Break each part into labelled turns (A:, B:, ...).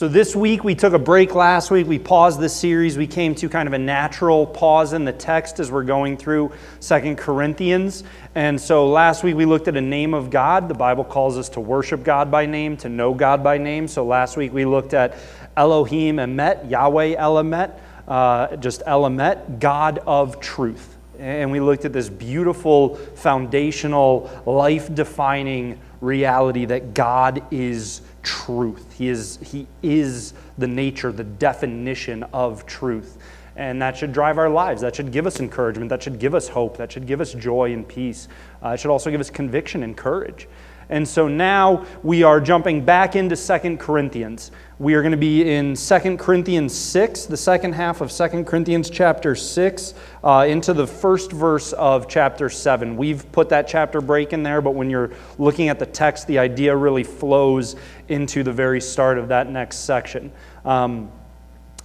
A: So, this week we took a break last week. We paused this series. We came to kind of a natural pause in the text as we're going through Second Corinthians. And so, last week we looked at a name of God. The Bible calls us to worship God by name, to know God by name. So, last week we looked at Elohim Emet, Yahweh El Emet, uh, just El Emet, God of truth. And we looked at this beautiful, foundational, life defining reality that God is truth. He is, he is the nature, the definition of truth. And that should drive our lives. That should give us encouragement. That should give us hope. That should give us joy and peace. Uh, it should also give us conviction and courage. And so now we are jumping back into Second Corinthians. We are going to be in Second Corinthians 6, the second half of Second Corinthians chapter 6, uh, into the first verse of chapter 7. We've put that chapter break in there, but when you're looking at the text, the idea really flows into the very start of that next section. Um,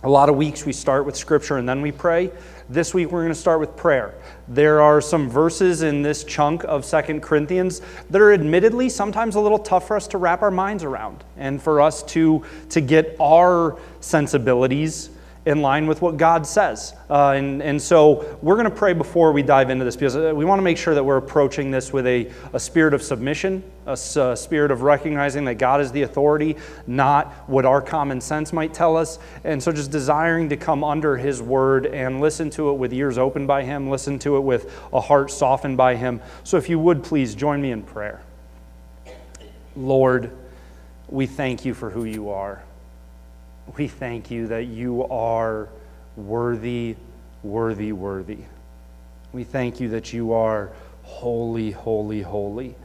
A: a lot of weeks we start with Scripture and then we pray. This week we're going to start with prayer. There are some verses in this chunk of Second Corinthians that are admittedly sometimes a little tough for us to wrap our minds around and for us to, to get our sensibilities in line with what God says. Uh, and, and so we're going to pray before we dive into this because uh, we want to make sure that we're approaching this with a, a spirit of submission, a, a spirit of recognizing that God is the authority, not what our common sense might tell us. And so just desiring to come under His word and listen to it with ears open by Him, listen to it with a heart softened by Him. So if you would please join me in prayer. Lord, we thank you for who you are we thank you that you are worthy, worthy, worthy. We thank you that you are holy, holy, holy.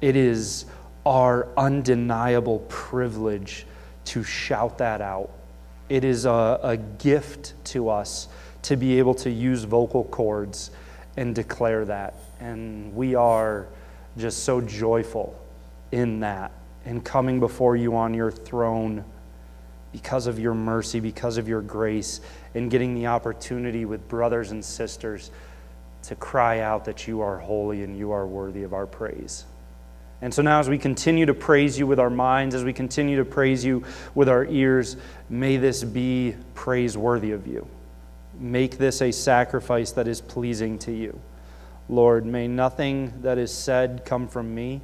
A: It is our undeniable privilege to shout that out. It is a, a gift to us to be able to use vocal cords and declare that. And we are just so joyful in that and coming before you on your throne because of your mercy, because of your grace, and getting the opportunity with brothers and sisters to cry out that you are holy and you are worthy of our praise. And so now, as we continue to praise you with our minds, as we continue to praise you with our ears, may this be praiseworthy of you. Make this a sacrifice that is pleasing to you. Lord, may nothing that is said come from me.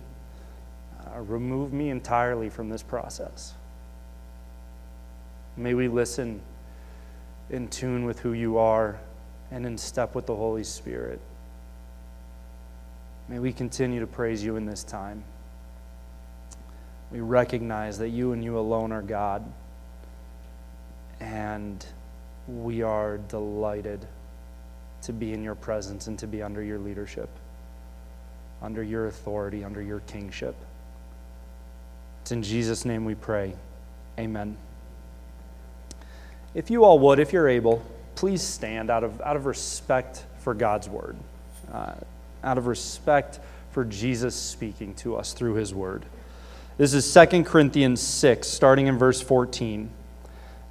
A: Uh, remove me entirely from this process. May we listen in tune with who you are and in step with the Holy Spirit. May we continue to praise you in this time. We recognize that you and you alone are God, and we are delighted to be in your presence and to be under your leadership, under your authority, under your kingship. It's in Jesus' name we pray. Amen. If you all would, if you're able, please stand out of, out of respect for God's word, uh, out of respect for Jesus speaking to us through his word. This is 2 Corinthians 6, starting in verse 14.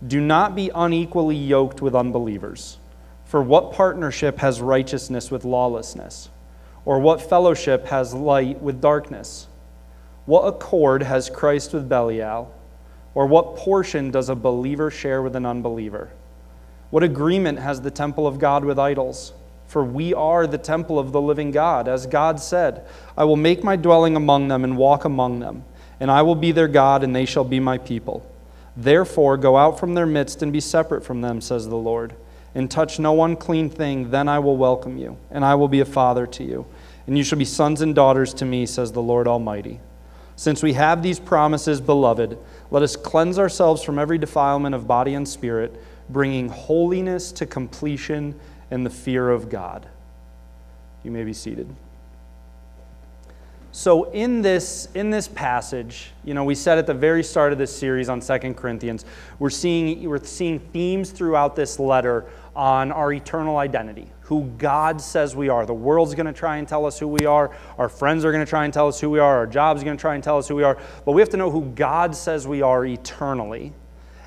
A: Do not be unequally yoked with unbelievers. For what partnership has righteousness with lawlessness? Or what fellowship has light with darkness? What accord has Christ with Belial? Or what portion does a believer share with an unbeliever? What agreement has the temple of God with idols? For we are the temple of the living God. As God said, I will make my dwelling among them and walk among them, and I will be their God, and they shall be my people. Therefore, go out from their midst and be separate from them, says the Lord, and touch no unclean thing. Then I will welcome you, and I will be a father to you, and you shall be sons and daughters to me, says the Lord Almighty. Since we have these promises, beloved, let us cleanse ourselves from every defilement of body and spirit, bringing holiness to completion in the fear of God. You may be seated. So in this in this passage, you know, we said at the very start of this series on Second Corinthians, we're seeing we're seeing themes throughout this letter on our eternal identity, who God says we are. The world's going to try and tell us who we are. Our friends are going to try and tell us who we are. Our job's going to try and tell us who we are. But we have to know who God says we are eternally.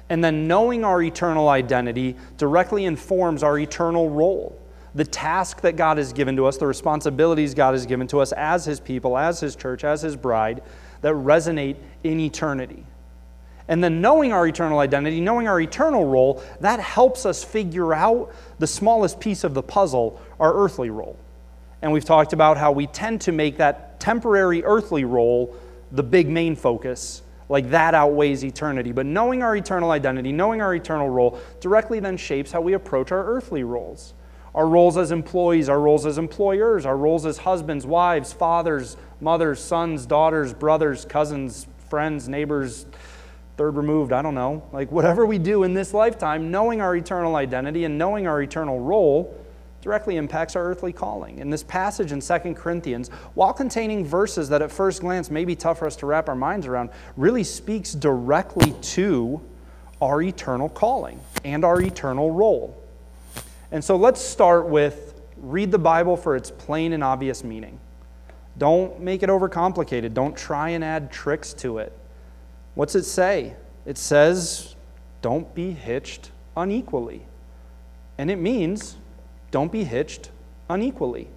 A: And then knowing our eternal identity directly informs our eternal role. The task that God has given to us, the responsibilities God has given to us as His people, as His church, as His bride, that resonate in eternity. And then knowing our eternal identity, knowing our eternal role, that helps us figure out the smallest piece of the puzzle, our earthly role. And we've talked about how we tend to make that temporary earthly role the big main focus. Like that outweighs eternity. But knowing our eternal identity, knowing our eternal role, directly then shapes how we approach our earthly roles. Our roles as employees, our roles as employers, our roles as husbands, wives, fathers, mothers, sons, daughters, brothers, cousins, friends, neighbors, third removed, I don't know. Like whatever we do in this lifetime, knowing our eternal identity and knowing our eternal role directly impacts our earthly calling. In this passage in 2 Corinthians, while containing verses that at first glance may be tough for us to wrap our minds around, really speaks directly to our eternal calling and our eternal role. And so let's start with read the Bible for its plain and obvious meaning. Don't make it overcomplicated. Don't try and add tricks to it. What's it say? It says, don't be hitched unequally. And it means, don't be hitched unequally.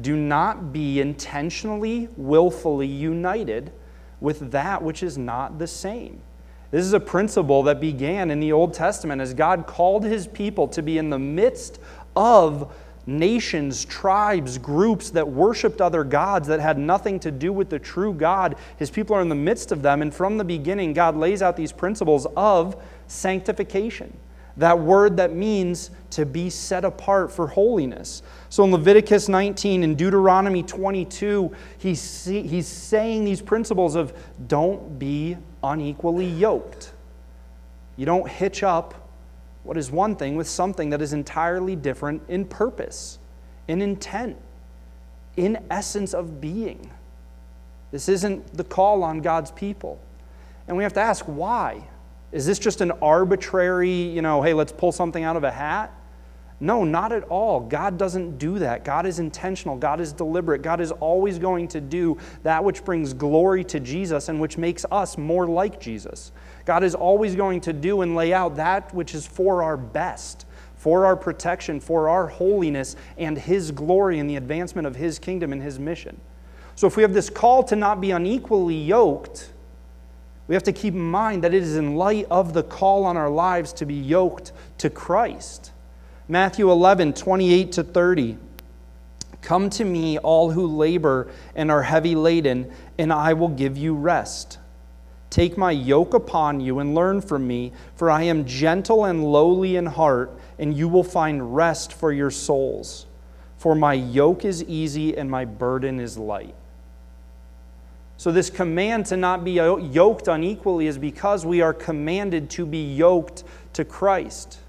A: Do not be intentionally, willfully united with that which is not the same. This is a principle that began in the Old Testament as God called his people to be in the midst of nations, tribes, groups that worshiped other gods that had nothing to do with the true God. His people are in the midst of them, and from the beginning, God lays out these principles of sanctification. That word that means to be set apart for holiness. So in Leviticus 19 and Deuteronomy 22, he's, he's saying these principles of don't be unequally yoked. You don't hitch up what is one thing with something that is entirely different in purpose, in intent, in essence of being. This isn't the call on God's people. And we have to ask why? Is this just an arbitrary, you know, hey, let's pull something out of a hat? No, not at all. God doesn't do that. God is intentional. God is deliberate. God is always going to do that which brings glory to Jesus and which makes us more like Jesus. God is always going to do and lay out that which is for our best, for our protection, for our holiness, and His glory and the advancement of His kingdom and His mission. So if we have this call to not be unequally yoked, we have to keep in mind that it is in light of the call on our lives to be yoked to Christ. Matthew 11, 28 to 30. Come to me, all who labor and are heavy laden, and I will give you rest. Take my yoke upon you and learn from me, for I am gentle and lowly in heart, and you will find rest for your souls. For my yoke is easy and my burden is light. So, this command to not be yoked unequally is because we are commanded to be yoked to Christ.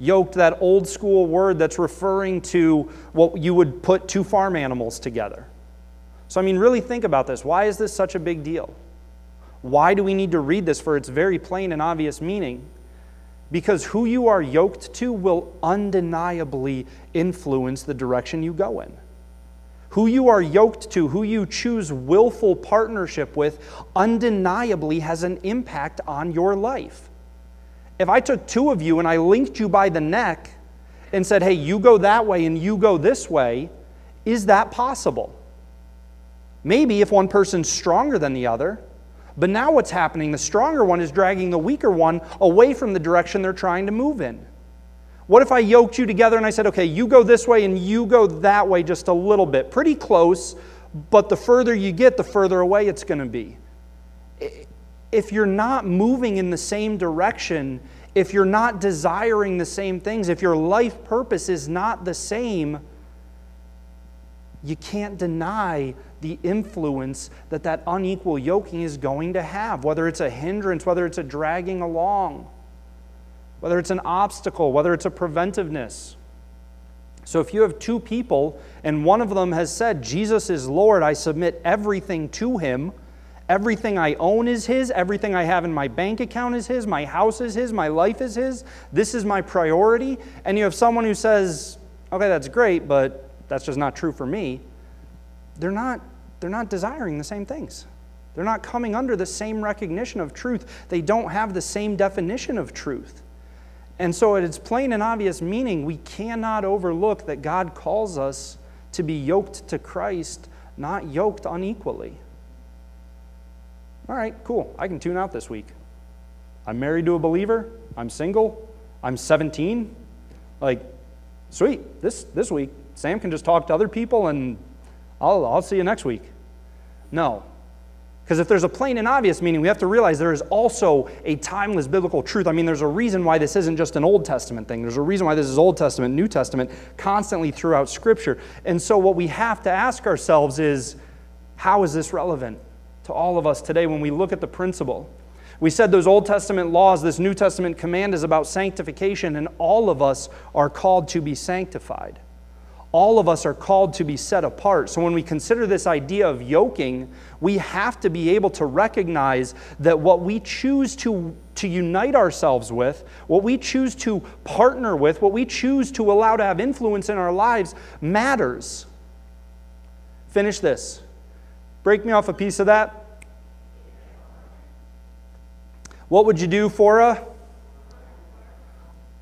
A: Yoked, that old school word that's referring to what you would put two farm animals together. So, I mean, really think about this. Why is this such a big deal? Why do we need to read this for its very plain and obvious meaning? Because who you are yoked to will undeniably influence the direction you go in. Who you are yoked to, who you choose willful partnership with, undeniably has an impact on your life. If I took two of you and I linked you by the neck and said, hey, you go that way and you go this way, is that possible? Maybe if one person's stronger than the other, but now what's happening? The stronger one is dragging the weaker one away from the direction they're trying to move in. What if I yoked you together and I said, okay, you go this way and you go that way just a little bit? Pretty close, but the further you get, the further away it's going to be. If you're not moving in the same direction, if you're not desiring the same things, if your life purpose is not the same, you can't deny the influence that that unequal yoking is going to have, whether it's a hindrance, whether it's a dragging along, whether it's an obstacle, whether it's a preventiveness. So if you have two people and one of them has said, Jesus is Lord, I submit everything to him. Everything I own is His. Everything I have in my bank account is His. My house is His. My life is His. This is my priority. And you have someone who says, okay, that's great, but that's just not true for me. They're not they're not desiring the same things. They're not coming under the same recognition of truth. They don't have the same definition of truth. And so, at its plain and obvious meaning, we cannot overlook that God calls us to be yoked to Christ, not yoked unequally. All right, cool. I can tune out this week. I'm married to a believer. I'm single. I'm 17. Like, sweet. This, this week, Sam can just talk to other people and I'll, I'll see you next week. No. Because if there's a plain and obvious meaning, we have to realize there is also a timeless biblical truth. I mean, there's a reason why this isn't just an Old Testament thing. There's a reason why this is Old Testament, New Testament, constantly throughout Scripture. And so, what we have to ask ourselves is how is this relevant to all of us today when we look at the principle? We said those Old Testament laws, this New Testament command is about sanctification, and all of us are called to be sanctified. All of us are called to be set apart. So when we consider this idea of yoking, we have to be able to recognize that what we choose to, to unite ourselves with, what we choose to partner with, what we choose to allow to have influence in our lives matters. Finish this. Break me off a piece of that. What would you do for a?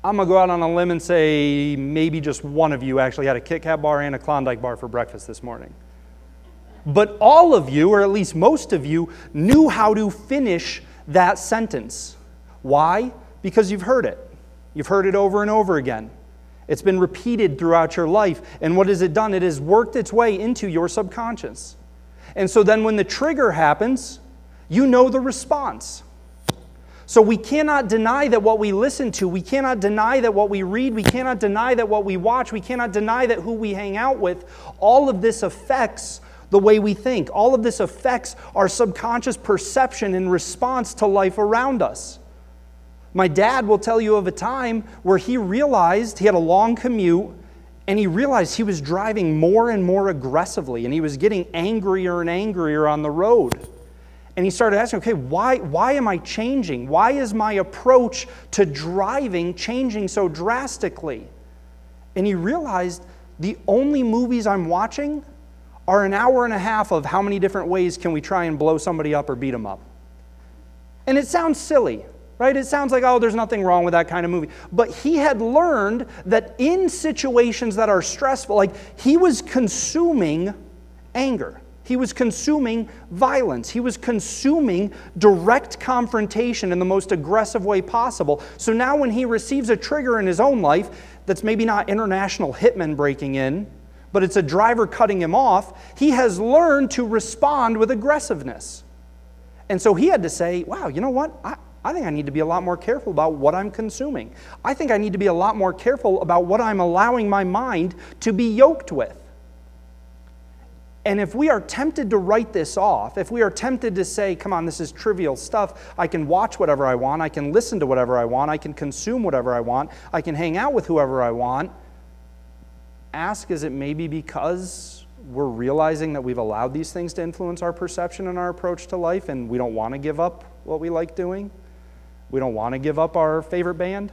A: I'm going to go out on a limb and say maybe just one of you actually had a Kit Kat bar and a Klondike bar for breakfast this morning. But all of you, or at least most of you, knew how to finish that sentence. Why? Because you've heard it. You've heard it over and over again. It's been repeated throughout your life. And what has it done? It has worked its way into your subconscious. And so then when the trigger happens, you know the response. So we cannot deny that what we listen to, we cannot deny that what we read, we cannot deny that what we watch, we cannot deny that who we hang out with, all of this affects the way we think. All of this affects our subconscious perception in response to life around us. My dad will tell you of a time where he realized he had a long commute and he realized he was driving more and more aggressively and he was getting angrier and angrier on the road. And he started asking, okay, why, why am I changing? Why is my approach to driving changing so drastically? And he realized the only movies I'm watching are an hour and a half of how many different ways can we try and blow somebody up or beat them up. And it sounds silly, right? It sounds like, oh, there's nothing wrong with that kind of movie. But he had learned that in situations that are stressful, like he was consuming anger. He was consuming violence. He was consuming direct confrontation in the most aggressive way possible. So now, when he receives a trigger in his own life that's maybe not international hitmen breaking in, but it's a driver cutting him off, he has learned to respond with aggressiveness. And so he had to say, wow, you know what? I, I think I need to be a lot more careful about what I'm consuming. I think I need to be a lot more careful about what I'm allowing my mind to be yoked with. And if we are tempted to write this off, if we are tempted to say, come on, this is trivial stuff, I can watch whatever I want, I can listen to whatever I want, I can consume whatever I want, I can hang out with whoever I want, ask is it maybe because we're realizing that we've allowed these things to influence our perception and our approach to life and we don't want to give up what we like doing? We don't want to give up our favorite band?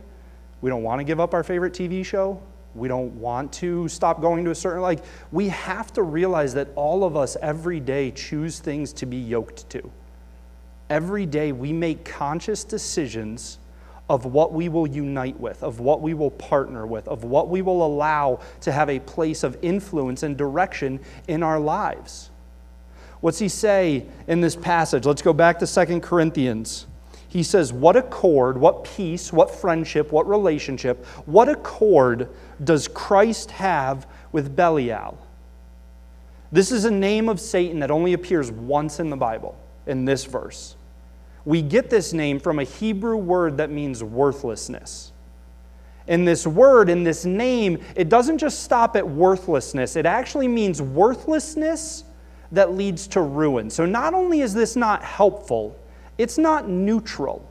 A: We don't want to give up our favorite TV show? we don't want to stop going to a certain like we have to realize that all of us every day choose things to be yoked to every day we make conscious decisions of what we will unite with of what we will partner with of what we will allow to have a place of influence and direction in our lives what's he say in this passage let's go back to Second corinthians he says, What accord, what peace, what friendship, what relationship, what accord does Christ have with Belial? This is a name of Satan that only appears once in the Bible, in this verse. We get this name from a Hebrew word that means worthlessness. In this word, in this name, it doesn't just stop at worthlessness, it actually means worthlessness that leads to ruin. So not only is this not helpful, it's not neutral,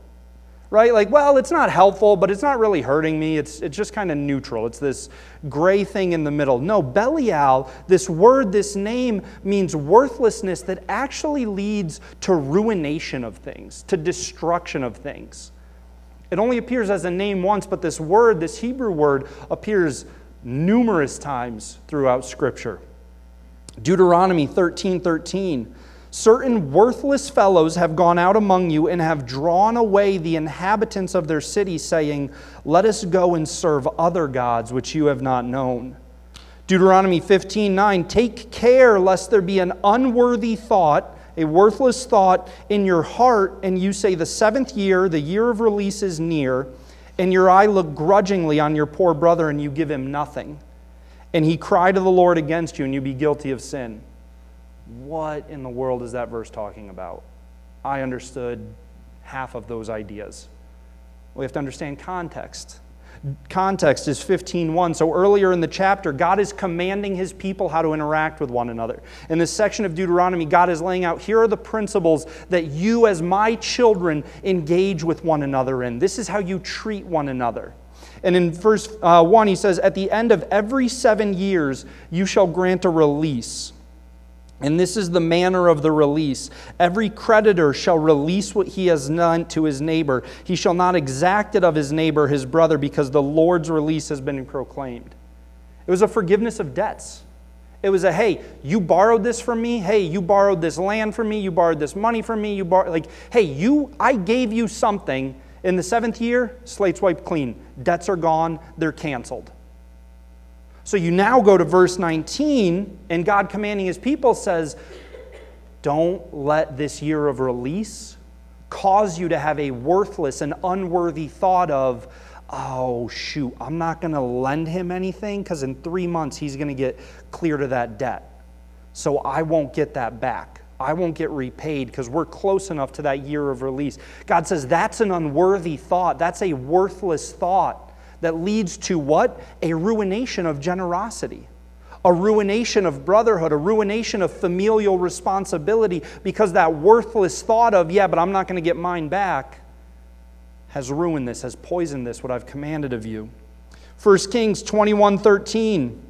A: right? Like, well, it's not helpful, but it's not really hurting me. It's, it's just kind of neutral. It's this gray thing in the middle. No, Belial, this word, this name means worthlessness that actually leads to ruination of things, to destruction of things. It only appears as a name once, but this word, this Hebrew word, appears numerous times throughout Scripture. Deuteronomy 13 13 Certain worthless fellows have gone out among you and have drawn away the inhabitants of their city, saying, Let us go and serve other gods which you have not known. Deuteronomy 15 9, take care lest there be an unworthy thought a worthless thought in your heart, and you say, The seventh year, the year of release is near, and your eye look grudgingly on your poor brother, and you give him nothing. And he cry to the Lord against you, and you be guilty of sin. What in the world is that verse talking about? I understood half of those ideas. We have to understand context context is 15:1. So earlier in the chapter, God is commanding his people how to interact with one another. In this section of Deuteronomy, God is laying out here are the principles that you as my children engage with one another in. This is how you treat one another. And in verse uh, 1, he says, At the end of every seven years, you shall grant a release and this is the manner of the release. Every creditor shall release what he has done to his neighbor. He shall not exact it of his neighbor, his brother, because the Lord's release has been proclaimed. It was a forgiveness of debts. It was a hey, you borrowed this from me. Hey, you borrowed this land from me. You borrowed this money from me. You borrowed like, hey, you, I gave you something in the seventh year. Slate's wiped clean. Debts are gone. They're canceled. So you now go to verse 19, and God commanding his people says, Don't let this year of release cause you to have a worthless and unworthy thought of, oh, shoot, I'm not going to lend him anything because in three months he's going to get clear to that debt. So I won't get that back. I won't get repaid because we're close enough to that year of release. God says that's an unworthy thought. That's a worthless thought that leads to what? A ruination of generosity, a ruination of brotherhood, a ruination of familial responsibility because that worthless thought of, yeah, but I'm not going to get mine back, has ruined this, has poisoned this, what I've commanded of you. 1 Kings 21 13.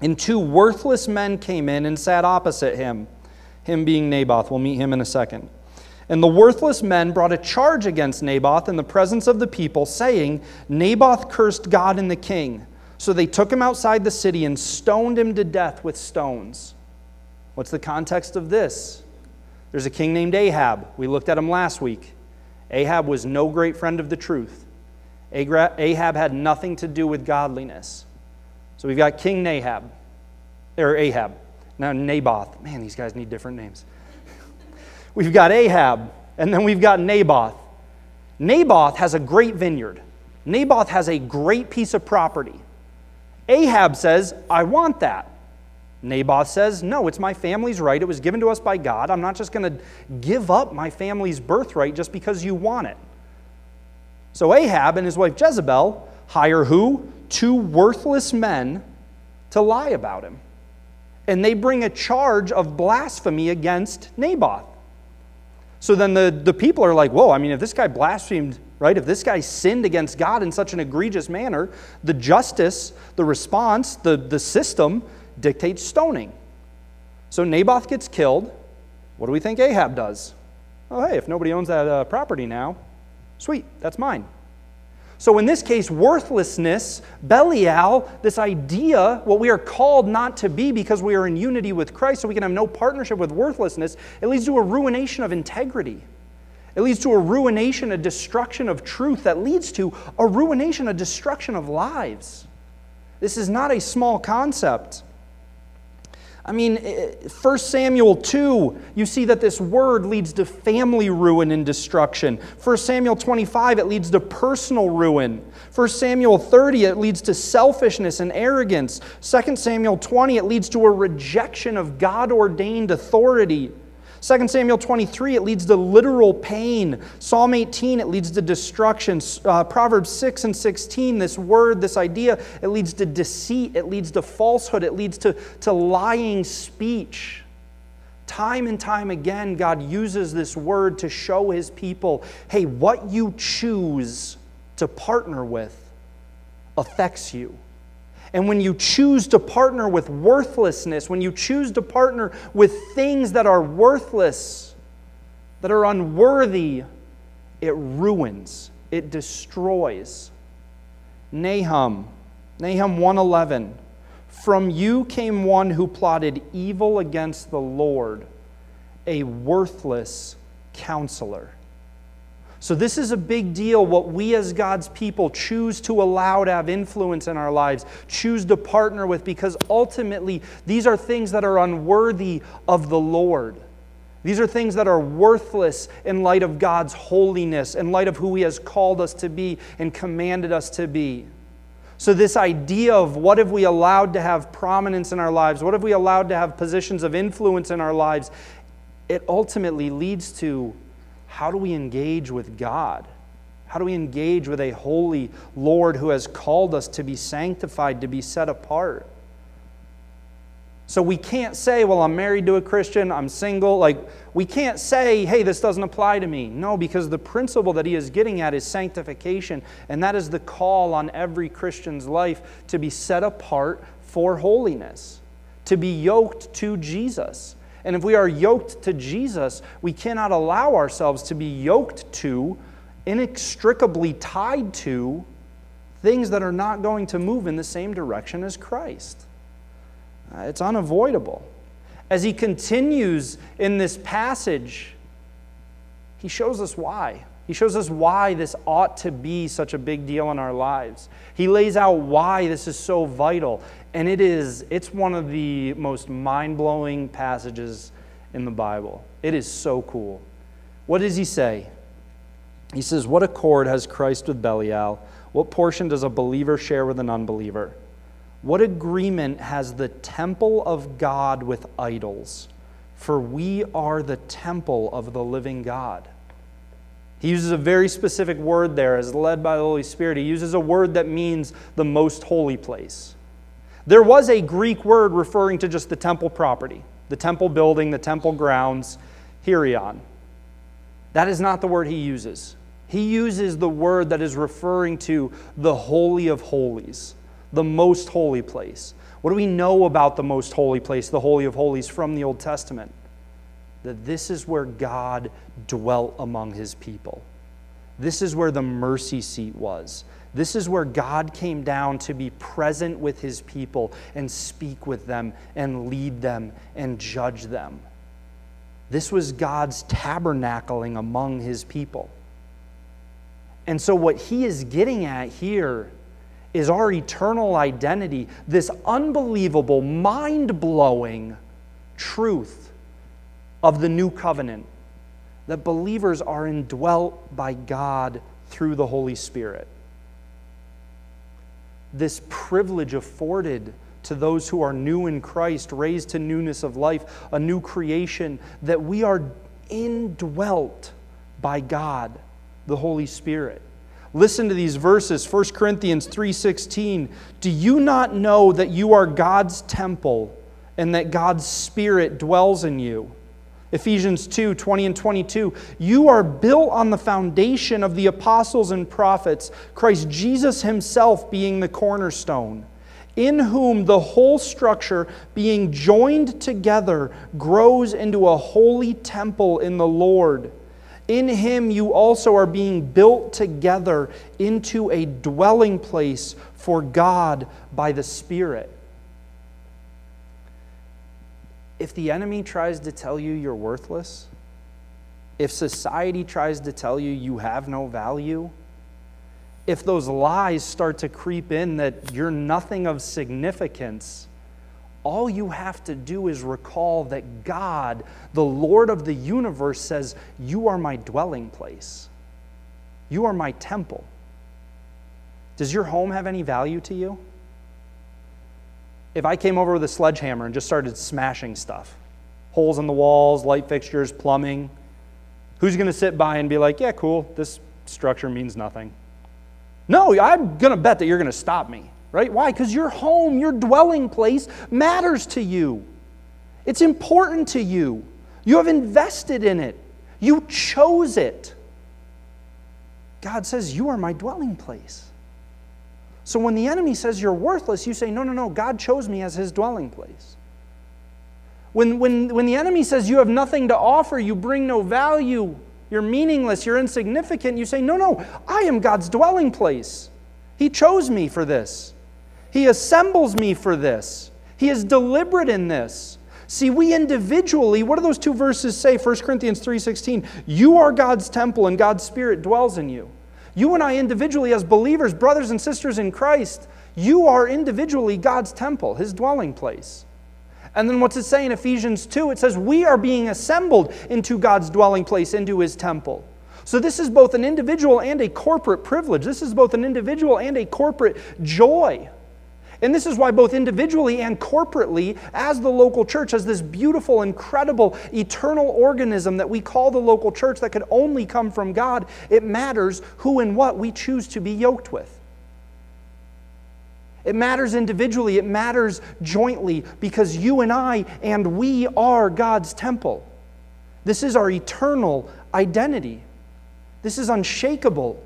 A: And two worthless men came in and sat opposite him, him being Naboth. We'll meet him in a second. And the worthless men brought a charge against Naboth in the presence of the people, saying, Naboth cursed God and the king. So they took him outside the city and stoned him to death with stones. What's the context of this? There's a king named Ahab. We looked at him last week. Ahab was no great friend of the truth. Ahab had nothing to do with godliness. So we've got King Nahab, or Ahab. Now Naboth. Man, these guys need different names. We've got Ahab, and then we've got Naboth. Naboth has a great vineyard. Naboth has a great piece of property. Ahab says, I want that. Naboth says, No, it's my family's right. It was given to us by God. I'm not just going to give up my family's birthright just because you want it. So Ahab and his wife Jezebel hire who? Two worthless men to lie about him. And they bring a charge of blasphemy against Naboth. So then the, the people are like, whoa, I mean, if this guy blasphemed, right? If this guy sinned against God in such an egregious manner, the justice, the response, the, the system dictates stoning. So Naboth gets killed. What do we think Ahab does? Oh, hey, if nobody owns that uh, property now, sweet, that's mine. So, in this case, worthlessness, Belial, this idea, what we are called not to be because we are in unity with Christ, so we can have no partnership with worthlessness, it leads to a ruination of integrity. It leads to a ruination, a destruction of truth that leads to a ruination, a destruction of lives. This is not a small concept. I mean, eh, 1 Samuel 2, you see that this word leads to family ruin and destruction. 1 Samuel 25, it leads to personal ruin. 1 Samuel 30, it leads to selfishness and arrogance. 2 Samuel 20, it leads to a rejection of God ordained authority. 2 Samuel 23, it leads to literal pain. Psalm 18, it leads to destruction. Uh, Proverbs 6 and 16, this word, this idea, it leads to deceit, it leads to falsehood, it leads to, to lying speech. Time and time again, God uses this word to show his people hey, what you choose to partner with affects you. And when you choose to partner with worthlessness, when you choose to partner with things that are worthless, that are unworthy, it ruins, it destroys. Nahum, Nahum 111. From you came one who plotted evil against the Lord, a worthless counselor. So, this is a big deal what we as God's people choose to allow to have influence in our lives, choose to partner with, because ultimately these are things that are unworthy of the Lord. These are things that are worthless in light of God's holiness, in light of who He has called us to be and commanded us to be. So, this idea of what have we allowed to have prominence in our lives, what have we allowed to have positions of influence in our lives, it ultimately leads to how do we engage with God? How do we engage with a holy Lord who has called us to be sanctified, to be set apart? So we can't say, well, I'm married to a Christian, I'm single. Like, we can't say, hey, this doesn't apply to me. No, because the principle that he is getting at is sanctification, and that is the call on every Christian's life to be set apart for holiness, to be yoked to Jesus. And if we are yoked to Jesus, we cannot allow ourselves to be yoked to, inextricably tied to, things that are not going to move in the same direction as Christ. Uh, it's unavoidable. As he continues in this passage, he shows us why. He shows us why this ought to be such a big deal in our lives. He lays out why this is so vital. And it is, it's one of the most mind blowing passages in the Bible. It is so cool. What does he say? He says, What accord has Christ with Belial? What portion does a believer share with an unbeliever? What agreement has the temple of God with idols? For we are the temple of the living God. He uses a very specific word there as led by the Holy Spirit. He uses a word that means the most holy place. There was a Greek word referring to just the temple property, the temple building, the temple grounds, hieron. That is not the word he uses. He uses the word that is referring to the Holy of Holies the most holy place. What do we know about the most holy place, the Holy of Holies, from the Old Testament? That this is where God dwelt among his people. This is where the mercy seat was. This is where God came down to be present with his people and speak with them and lead them and judge them. This was God's tabernacling among his people. And so, what he is getting at here is our eternal identity, this unbelievable, mind blowing truth of the new covenant that believers are indwelt by God through the Holy Spirit. This privilege afforded to those who are new in Christ, raised to newness of life, a new creation, that we are indwelt by God, the Holy Spirit. Listen to these verses, 1 Corinthians 3:16. Do you not know that you are God's temple and that God's spirit dwells in you? Ephesians 2 20 and 22. You are built on the foundation of the apostles and prophets, Christ Jesus himself being the cornerstone, in whom the whole structure, being joined together, grows into a holy temple in the Lord. In him you also are being built together into a dwelling place for God by the Spirit. If the enemy tries to tell you you're worthless, if society tries to tell you you have no value, if those lies start to creep in that you're nothing of significance, all you have to do is recall that God, the Lord of the universe, says, You are my dwelling place. You are my temple. Does your home have any value to you? If I came over with a sledgehammer and just started smashing stuff, holes in the walls, light fixtures, plumbing, who's going to sit by and be like, Yeah, cool, this structure means nothing? No, I'm going to bet that you're going to stop me right? Why? Because your home, your dwelling place matters to you. It's important to you. You have invested in it, you chose it. God says, You are my dwelling place. So when the enemy says you're worthless, you say, No, no, no, God chose me as his dwelling place. When, when, when the enemy says you have nothing to offer, you bring no value, you're meaningless, you're insignificant, you say, No, no, I am God's dwelling place. He chose me for this. He assembles me for this. He is deliberate in this. See, we individually, what do those two verses say? 1 Corinthians 3:16, you are God's temple and God's spirit dwells in you. You and I individually as believers, brothers and sisters in Christ, you are individually God's temple, his dwelling place. And then what's it say in Ephesians 2? It says, We are being assembled into God's dwelling place, into his temple. So this is both an individual and a corporate privilege. This is both an individual and a corporate joy. And this is why, both individually and corporately, as the local church, as this beautiful, incredible, eternal organism that we call the local church that could only come from God, it matters who and what we choose to be yoked with. It matters individually, it matters jointly because you and I and we are God's temple. This is our eternal identity. This is unshakable.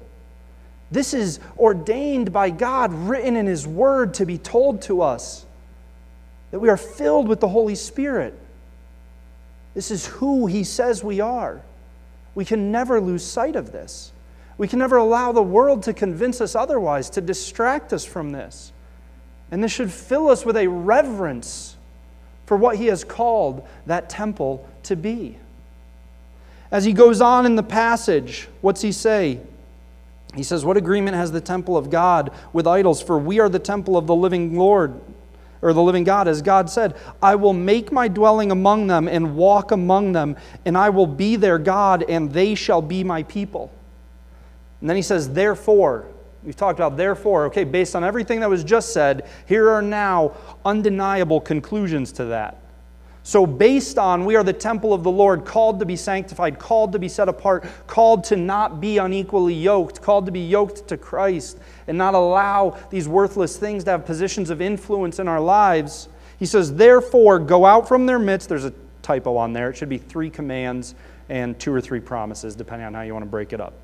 A: This is ordained by God, written in His Word to be told to us that we are filled with the Holy Spirit. This is who He says we are. We can never lose sight of this. We can never allow the world to convince us otherwise, to distract us from this. And this should fill us with a reverence for what he has called that temple to be. As he goes on in the passage, what's he say? He says, What agreement has the temple of God with idols? For we are the temple of the living Lord, or the living God. As God said, I will make my dwelling among them and walk among them, and I will be their God, and they shall be my people. And then he says, Therefore, We've talked about, therefore, okay, based on everything that was just said, here are now undeniable conclusions to that. So, based on we are the temple of the Lord, called to be sanctified, called to be set apart, called to not be unequally yoked, called to be yoked to Christ, and not allow these worthless things to have positions of influence in our lives, he says, therefore, go out from their midst. There's a typo on there. It should be three commands and two or three promises, depending on how you want to break it up.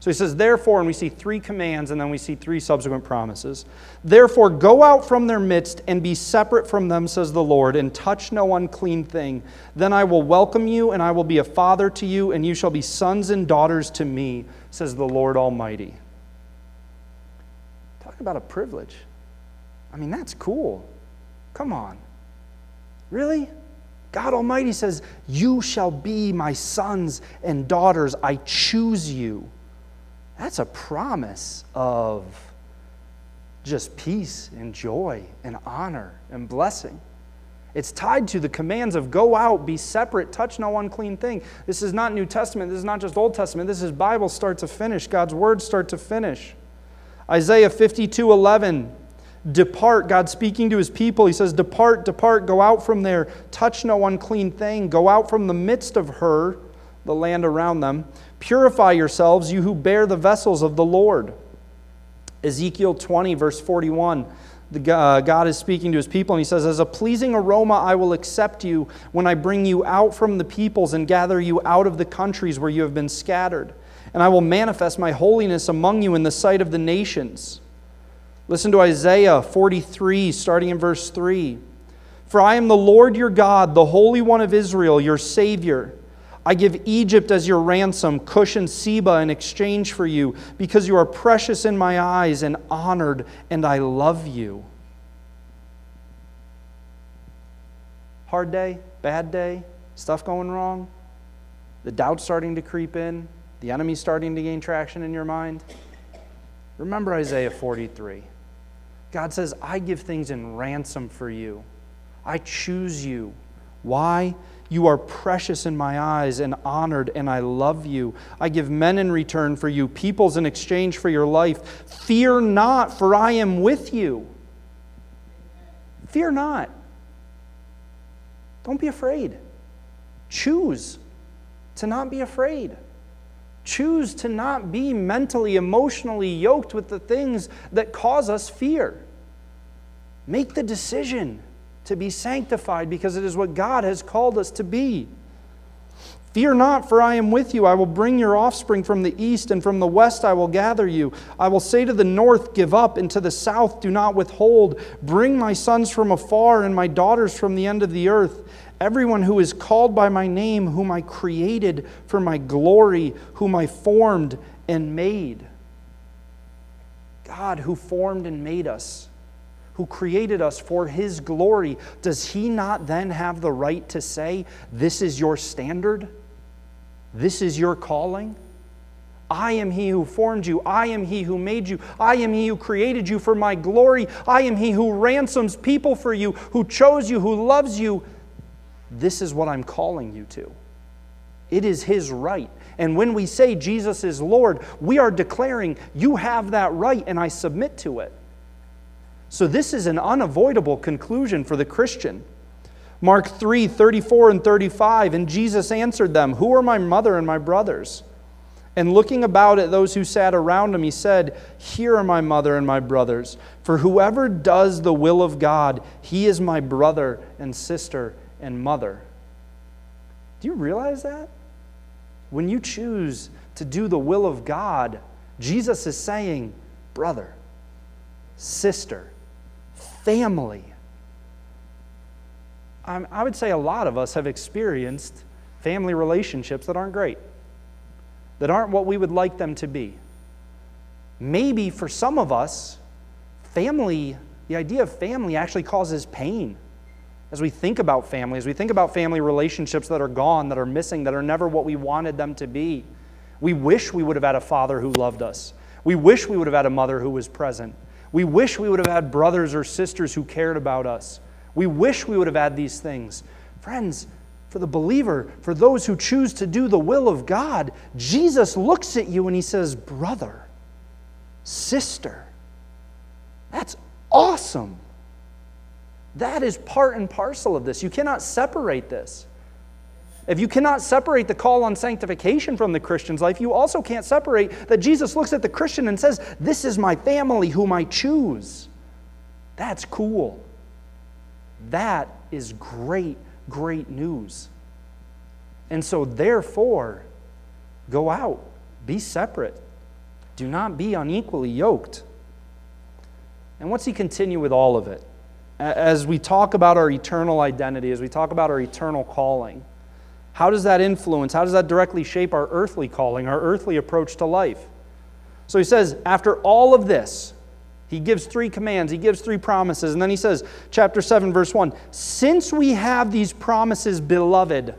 A: So he says, Therefore, and we see three commands and then we see three subsequent promises. Therefore, go out from their midst and be separate from them, says the Lord, and touch no unclean thing. Then I will welcome you, and I will be a father to you, and you shall be sons and daughters to me, says the Lord Almighty. Talk about a privilege. I mean, that's cool. Come on. Really? God Almighty says, You shall be my sons and daughters. I choose you. That's a promise of just peace and joy and honor and blessing. It's tied to the commands of go out, be separate, touch no unclean thing. This is not New Testament. This is not just Old Testament. This is Bible start to finish, God's word start to finish. Isaiah 52 11. Depart, God speaking to his people. He says, Depart, depart, go out from there, touch no unclean thing, go out from the midst of her, the land around them. Purify yourselves, you who bear the vessels of the Lord. Ezekiel 20, verse 41. The, uh, God is speaking to his people, and he says, As a pleasing aroma, I will accept you when I bring you out from the peoples and gather you out of the countries where you have been scattered. And I will manifest my holiness among you in the sight of the nations. Listen to Isaiah 43, starting in verse 3. For I am the Lord your God, the Holy One of Israel, your Savior. I give Egypt as your ransom, Cush and Seba in exchange for you, because you are precious in my eyes and honored, and I love you. Hard day, bad day, stuff going wrong, the doubt starting to creep in, the enemy starting to gain traction in your mind. Remember Isaiah 43. God says, I give things in ransom for you. I choose you. Why? You are precious in my eyes and honored, and I love you. I give men in return for you, peoples in exchange for your life. Fear not, for I am with you. Fear not. Don't be afraid. Choose to not be afraid. Choose to not be mentally, emotionally yoked with the things that cause us fear. Make the decision to be sanctified because it is what God has called us to be. Fear not, for I am with you. I will bring your offspring from the east, and from the west I will gather you. I will say to the north, Give up, and to the south, Do not withhold. Bring my sons from afar, and my daughters from the end of the earth. Everyone who is called by my name, whom I created for my glory, whom I formed and made. God, who formed and made us who created us for his glory, does he not then have the right to say, This is your standard? This is your calling? I am he who formed you. I am he who made you. I am he who created you for my glory. I am he who ransoms people for you, who chose you, who loves you. This is what I'm calling you to. It is his right. And when we say Jesus is Lord, we are declaring, You have that right, and I submit to it. So this is an unavoidable conclusion for the Christian. Mark 3 34 and 35, and Jesus answered them, Who are my mother and my brothers? And looking about at those who sat around him, he said, Here are my mother and my brothers. For whoever does the will of God, he is my brother and sister and mother. Do you realize that? When you choose to do the will of God, Jesus is saying, Brother, sister, family. I would say a lot of us have experienced family relationships that aren't great that aren't what we would like them to be. Maybe for some of us, family, the idea of family actually causes pain. As we think about family, as we think about family relationships that are gone, that are missing, that are never what we wanted them to be, we wish we would have had a father who loved us. We wish we would have had a mother who was present. We wish we would have had brothers or sisters who cared about us. We wish we would have had these things. Friends, for the believer, for those who choose to do the will of God, Jesus looks at you and he says, Brother, sister. That's awesome. That is part and parcel of this. You cannot separate this. If you cannot separate the call on sanctification from the Christian's life, you also can't separate that Jesus looks at the Christian and says, This is my family whom I choose. That's cool. That is great great news. And so, therefore, go out, be separate, do not be unequally yoked. And what's he continue with all of it? As we talk about our eternal identity, as we talk about our eternal calling, how does that influence, how does that directly shape our earthly calling, our earthly approach to life? So he says, after all of this, he gives three commands, he gives three promises, and then he says, chapter 7, verse 1 Since we have these promises, beloved,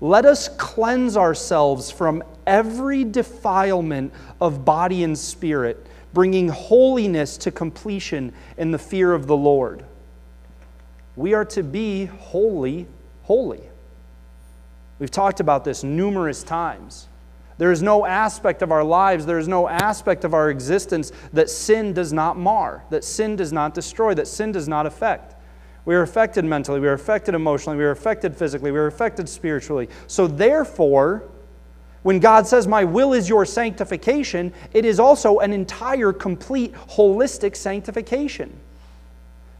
A: let us cleanse ourselves from every defilement of body and spirit, bringing holiness to completion in the fear of the Lord. We are to be holy, holy. We've talked about this numerous times. There is no aspect of our lives, there is no aspect of our existence that sin does not mar, that sin does not destroy, that sin does not affect. We are affected mentally, we are affected emotionally, we are affected physically, we are affected spiritually. So, therefore, when God says, My will is your sanctification, it is also an entire, complete, holistic sanctification.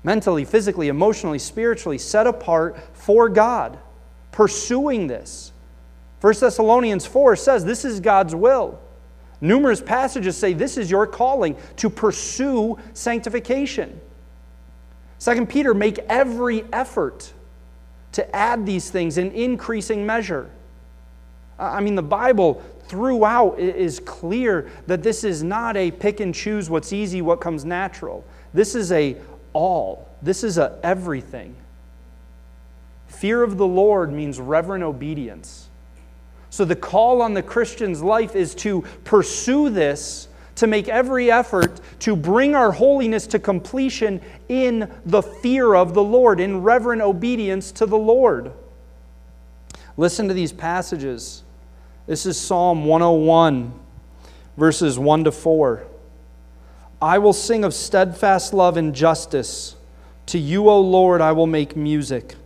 A: Mentally, physically, emotionally, spiritually, set apart for God, pursuing this. 1 Thessalonians 4 says this is God's will. Numerous passages say this is your calling to pursue sanctification. 2 Peter, make every effort to add these things in increasing measure. I mean, the Bible throughout is clear that this is not a pick and choose what's easy, what comes natural. This is a all. This is a everything. Fear of the Lord means reverent obedience. So the call on the Christian's life is to pursue this, to make every effort to bring our holiness to completion in the fear of the Lord, in reverent obedience to the Lord. Listen to these passages. This is Psalm 101, verses 1 to 4. I will sing of steadfast love and justice. To you, O Lord, I will make music.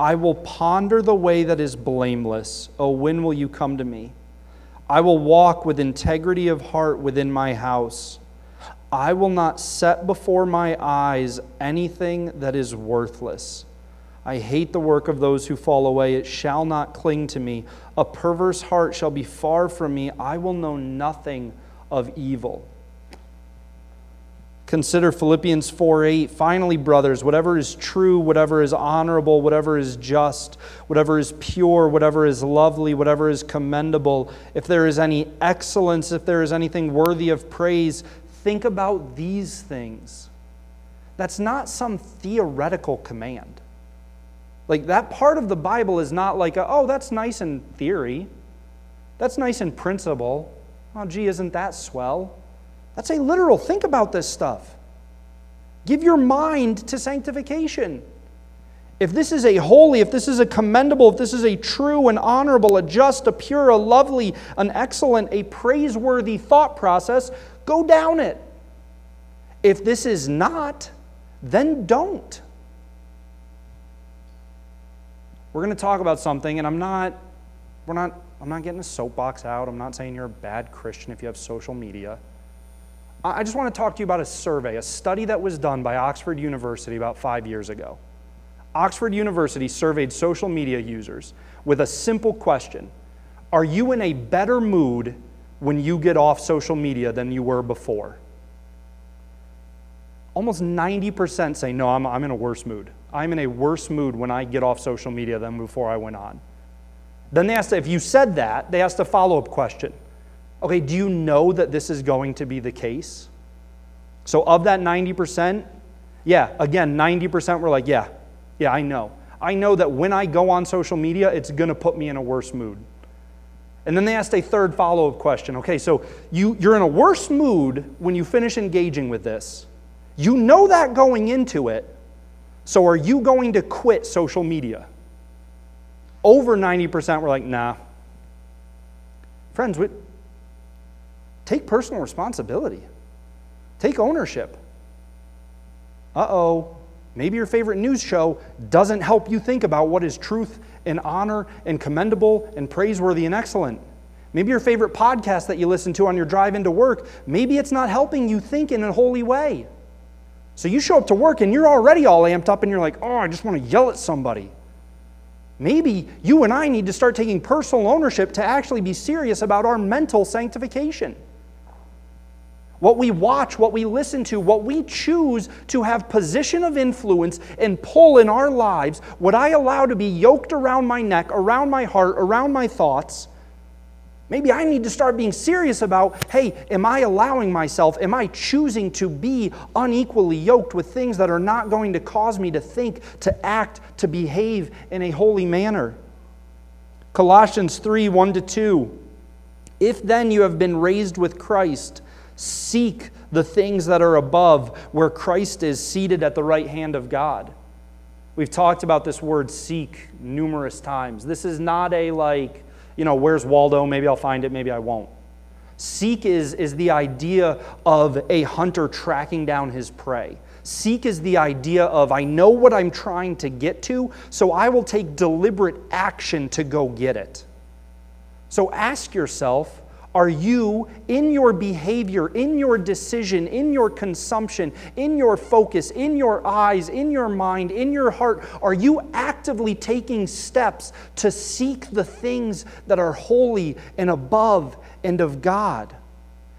A: I will ponder the way that is blameless. Oh, when will you come to me? I will walk with integrity of heart within my house. I will not set before my eyes anything that is worthless. I hate the work of those who fall away. It shall not cling to me. A perverse heart shall be far from me. I will know nothing of evil. Consider Philippians 4 8. Finally, brothers, whatever is true, whatever is honorable, whatever is just, whatever is pure, whatever is lovely, whatever is commendable, if there is any excellence, if there is anything worthy of praise, think about these things. That's not some theoretical command. Like that part of the Bible is not like, a, oh, that's nice in theory, that's nice in principle. Oh, gee, isn't that swell? That's a literal. Think about this stuff. Give your mind to sanctification. If this is a holy, if this is a commendable, if this is a true and honorable, a just, a pure, a lovely, an excellent, a praiseworthy thought process, go down it. If this is not, then don't. We're going to talk about something, and I'm not, we're not, I'm not getting a soapbox out. I'm not saying you're a bad Christian if you have social media. I just want to talk to you about a survey, a study that was done by Oxford University about five years ago. Oxford University surveyed social media users with a simple question Are you in a better mood when you get off social media than you were before? Almost 90% say, No, I'm, I'm in a worse mood. I'm in a worse mood when I get off social media than before I went on. Then they asked, if you said that, they asked a follow up question. Okay, do you know that this is going to be the case? So, of that 90%, yeah, again, 90% were like, yeah, yeah, I know. I know that when I go on social media, it's going to put me in a worse mood. And then they asked a third follow up question. Okay, so you, you're in a worse mood when you finish engaging with this. You know that going into it. So are you going to quit social media? Over 90% were like, nah. Friends, we, take personal responsibility, take ownership. Uh oh, Maybe your favorite news show doesn't help you think about what is truth and honor and commendable and praiseworthy and excellent. Maybe your favorite podcast that you listen to on your drive into work, maybe it's not helping you think in a holy way. So you show up to work and you're already all amped up and you're like, oh, I just want to yell at somebody. Maybe you and I need to start taking personal ownership to actually be serious about our mental sanctification what we watch, what we listen to, what we choose to have position of influence and pull in our lives, what I allow to be yoked around my neck, around my heart, around my thoughts, maybe I need to start being serious about hey, am I allowing myself, am I choosing to be unequally yoked with things that are not going to cause me to think, to act, to behave in a holy manner? Colossians 3 1 to 2. If then you have been raised with Christ, Seek the things that are above, where Christ is seated at the right hand of God. We've talked about this word seek numerous times. This is not a like, you know, where's Waldo? Maybe I'll find it, maybe I won't. Seek is, is the idea of a hunter tracking down his prey. Seek is the idea of, I know what I'm trying to get to, so I will take deliberate action to go get it. So ask yourself are you, in your behavior, in your decision, in your consumption, in your focus, in your eyes, in your mind, in your heart, are you actively taking steps to seek the things that are holy and above and of God?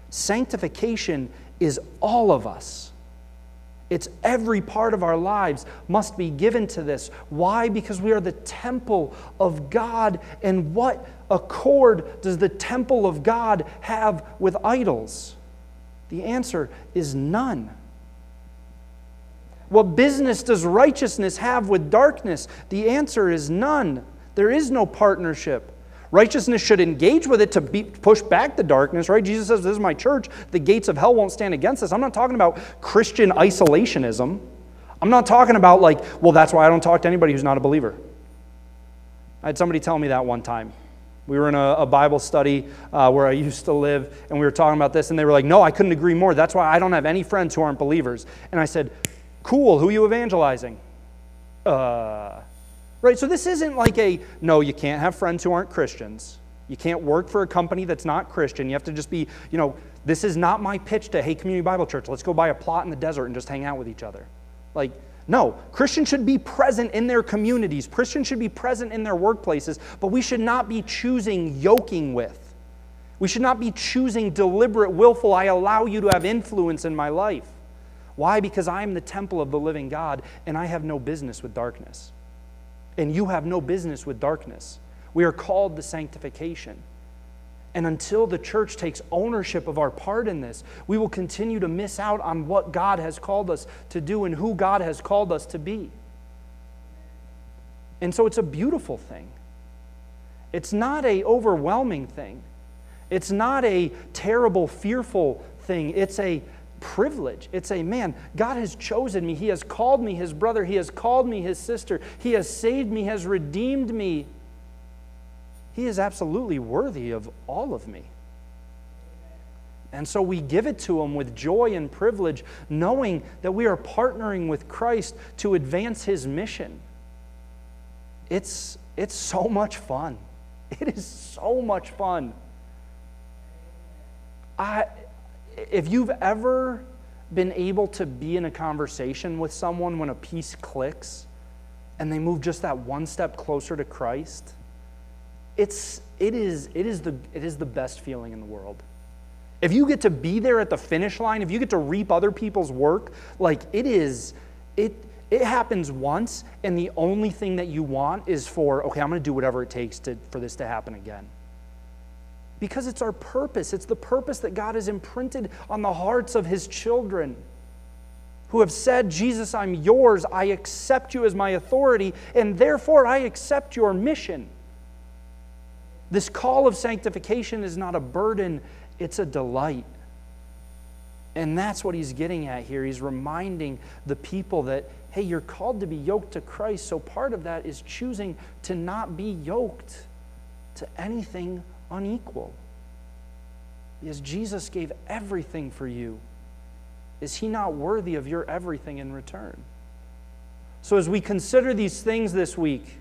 A: Sanctification is all of us. It's every part of our lives must be given to this. Why? Because we are the temple of God. And what accord does the temple of God have with idols? The answer is none. What business does righteousness have with darkness? The answer is none. There is no partnership. Righteousness should engage with it to be, push back the darkness, right? Jesus says, This is my church. The gates of hell won't stand against us. I'm not talking about Christian isolationism. I'm not talking about, like, well, that's why I don't talk to anybody who's not a believer. I had somebody tell me that one time. We were in a, a Bible study uh, where I used to live, and we were talking about this, and they were like, No, I couldn't agree more. That's why I don't have any friends who aren't believers. And I said, Cool, who are you evangelizing? Uh, Right? So this isn't like a no, you can't have friends who aren't Christians. You can't work for a company that's not Christian. You have to just be, you know, this is not my pitch to, hey, Community Bible Church, let's go buy a plot in the desert and just hang out with each other. Like, no, Christians should be present in their communities. Christians should be present in their workplaces, but we should not be choosing yoking with. We should not be choosing deliberate, willful, I allow you to have influence in my life. Why? Because I am the temple of the living God and I have no business with darkness and you have no business with darkness. We are called to sanctification. And until the church takes ownership of our part in this, we will continue to miss out on what God has called us to do and who God has called us to be. And so it's a beautiful thing. It's not a overwhelming thing. It's not a terrible, fearful thing. It's a privilege. It's a man, God has chosen me. He has called me his brother. He has called me his sister. He has saved me, has redeemed me. He is absolutely worthy of all of me. And so we give it to him with joy and privilege, knowing that we are partnering with Christ to advance his mission. It's, it's so much fun. It is so much fun. I, if you've ever been able to be in a conversation with someone when a piece clicks and they move just that one step closer to Christ, it's, it, is, it, is the, it is the best feeling in the world. If you get to be there at the finish line, if you get to reap other people's work, like it is, it, it happens once, and the only thing that you want is for, okay, I'm going to do whatever it takes to, for this to happen again because it's our purpose. It's the purpose that God has imprinted on the hearts of His children who have said, Jesus, I'm yours. I accept you as my authority, and therefore I accept your mission. This call of sanctification is not a burden, it's a delight. And that's what he's getting at here. He's reminding the people that, hey, you're called to be yoked to Christ. So part of that is choosing to not be yoked to anything unequal. Because Jesus gave everything for you. Is he not worthy of your everything in return? So, as we consider these things this week,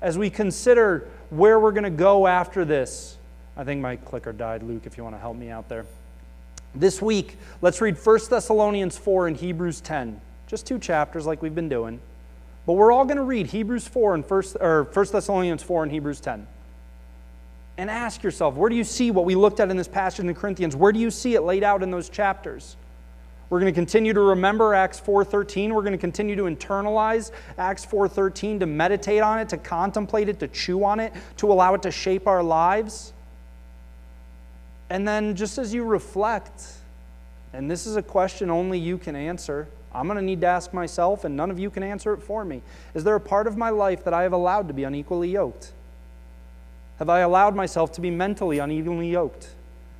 A: as we consider where we're going to go after this, I think my clicker died. Luke, if you want to help me out there. This week, let's read 1 Thessalonians 4 and Hebrews 10. Just two chapters like we've been doing. But we're all going to read Hebrews 4 and 1, or 1 Thessalonians 4 and Hebrews 10 and ask yourself where do you see what we looked at in this passage in Corinthians? Where do you see it laid out in those chapters? We're going to continue to remember Acts 4:13. We're going to continue to internalize Acts 4:13 to meditate on it, to contemplate it, to chew on it, to allow it to shape our lives. And then just as you reflect, and this is a question only you can answer, I'm going to need to ask myself and none of you can answer it for me. Is there a part of my life that I have allowed to be unequally yoked? Have I allowed myself to be mentally unevenly yoked?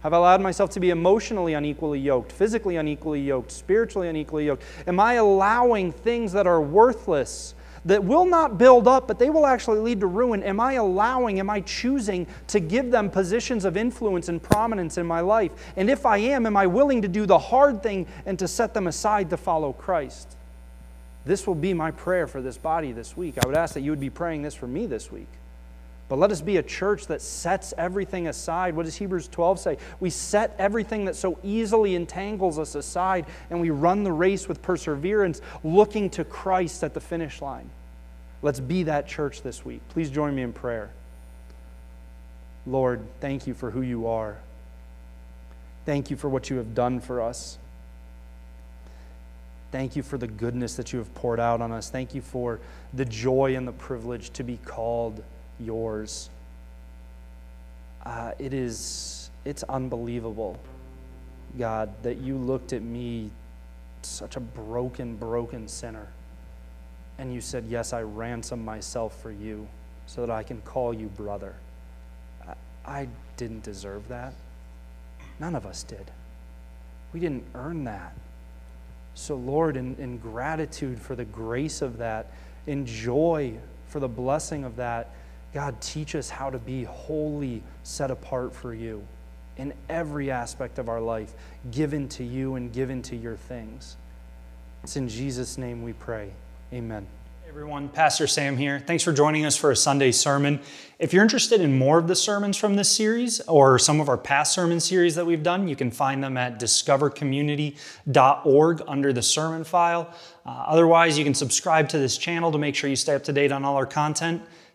A: Have I allowed myself to be emotionally unequally yoked, physically unequally yoked, spiritually unequally yoked? Am I allowing things that are worthless, that will not build up, but they will actually lead to ruin? Am I allowing, am I choosing to give them positions of influence and prominence in my life? And if I am, am I willing to do the hard thing and to set them aside to follow Christ? This will be my prayer for this body this week. I would ask that you would be praying this for me this week. But let us be a church that sets everything aside. What does Hebrews 12 say? We set everything that so easily entangles us aside and we run the race with perseverance, looking to Christ at the finish line. Let's be that church this week. Please join me in prayer. Lord, thank you for who you are. Thank you for what you have done for us. Thank you for the goodness that you have poured out on us. Thank you for the joy and the privilege to be called yours. Uh, it is, it's unbelievable, God, that you looked at me, such a broken, broken sinner, and you said, Yes, I ransom myself for you so that I can call you brother. I, I didn't deserve that. None of us did. We didn't earn that. So, Lord, in, in gratitude for the grace of that, in joy for the blessing of that, God, teach us how to be wholly set apart for you in every aspect of our life, given to you and given to your things. It's in Jesus' name we pray. Amen.
B: Hey everyone, Pastor Sam here. Thanks for joining us for a Sunday sermon. If you're interested in more of the sermons from this series or some of our past sermon series that we've done, you can find them at discovercommunity.org under the sermon file. Uh, otherwise, you can subscribe to this channel to make sure you stay up to date on all our content.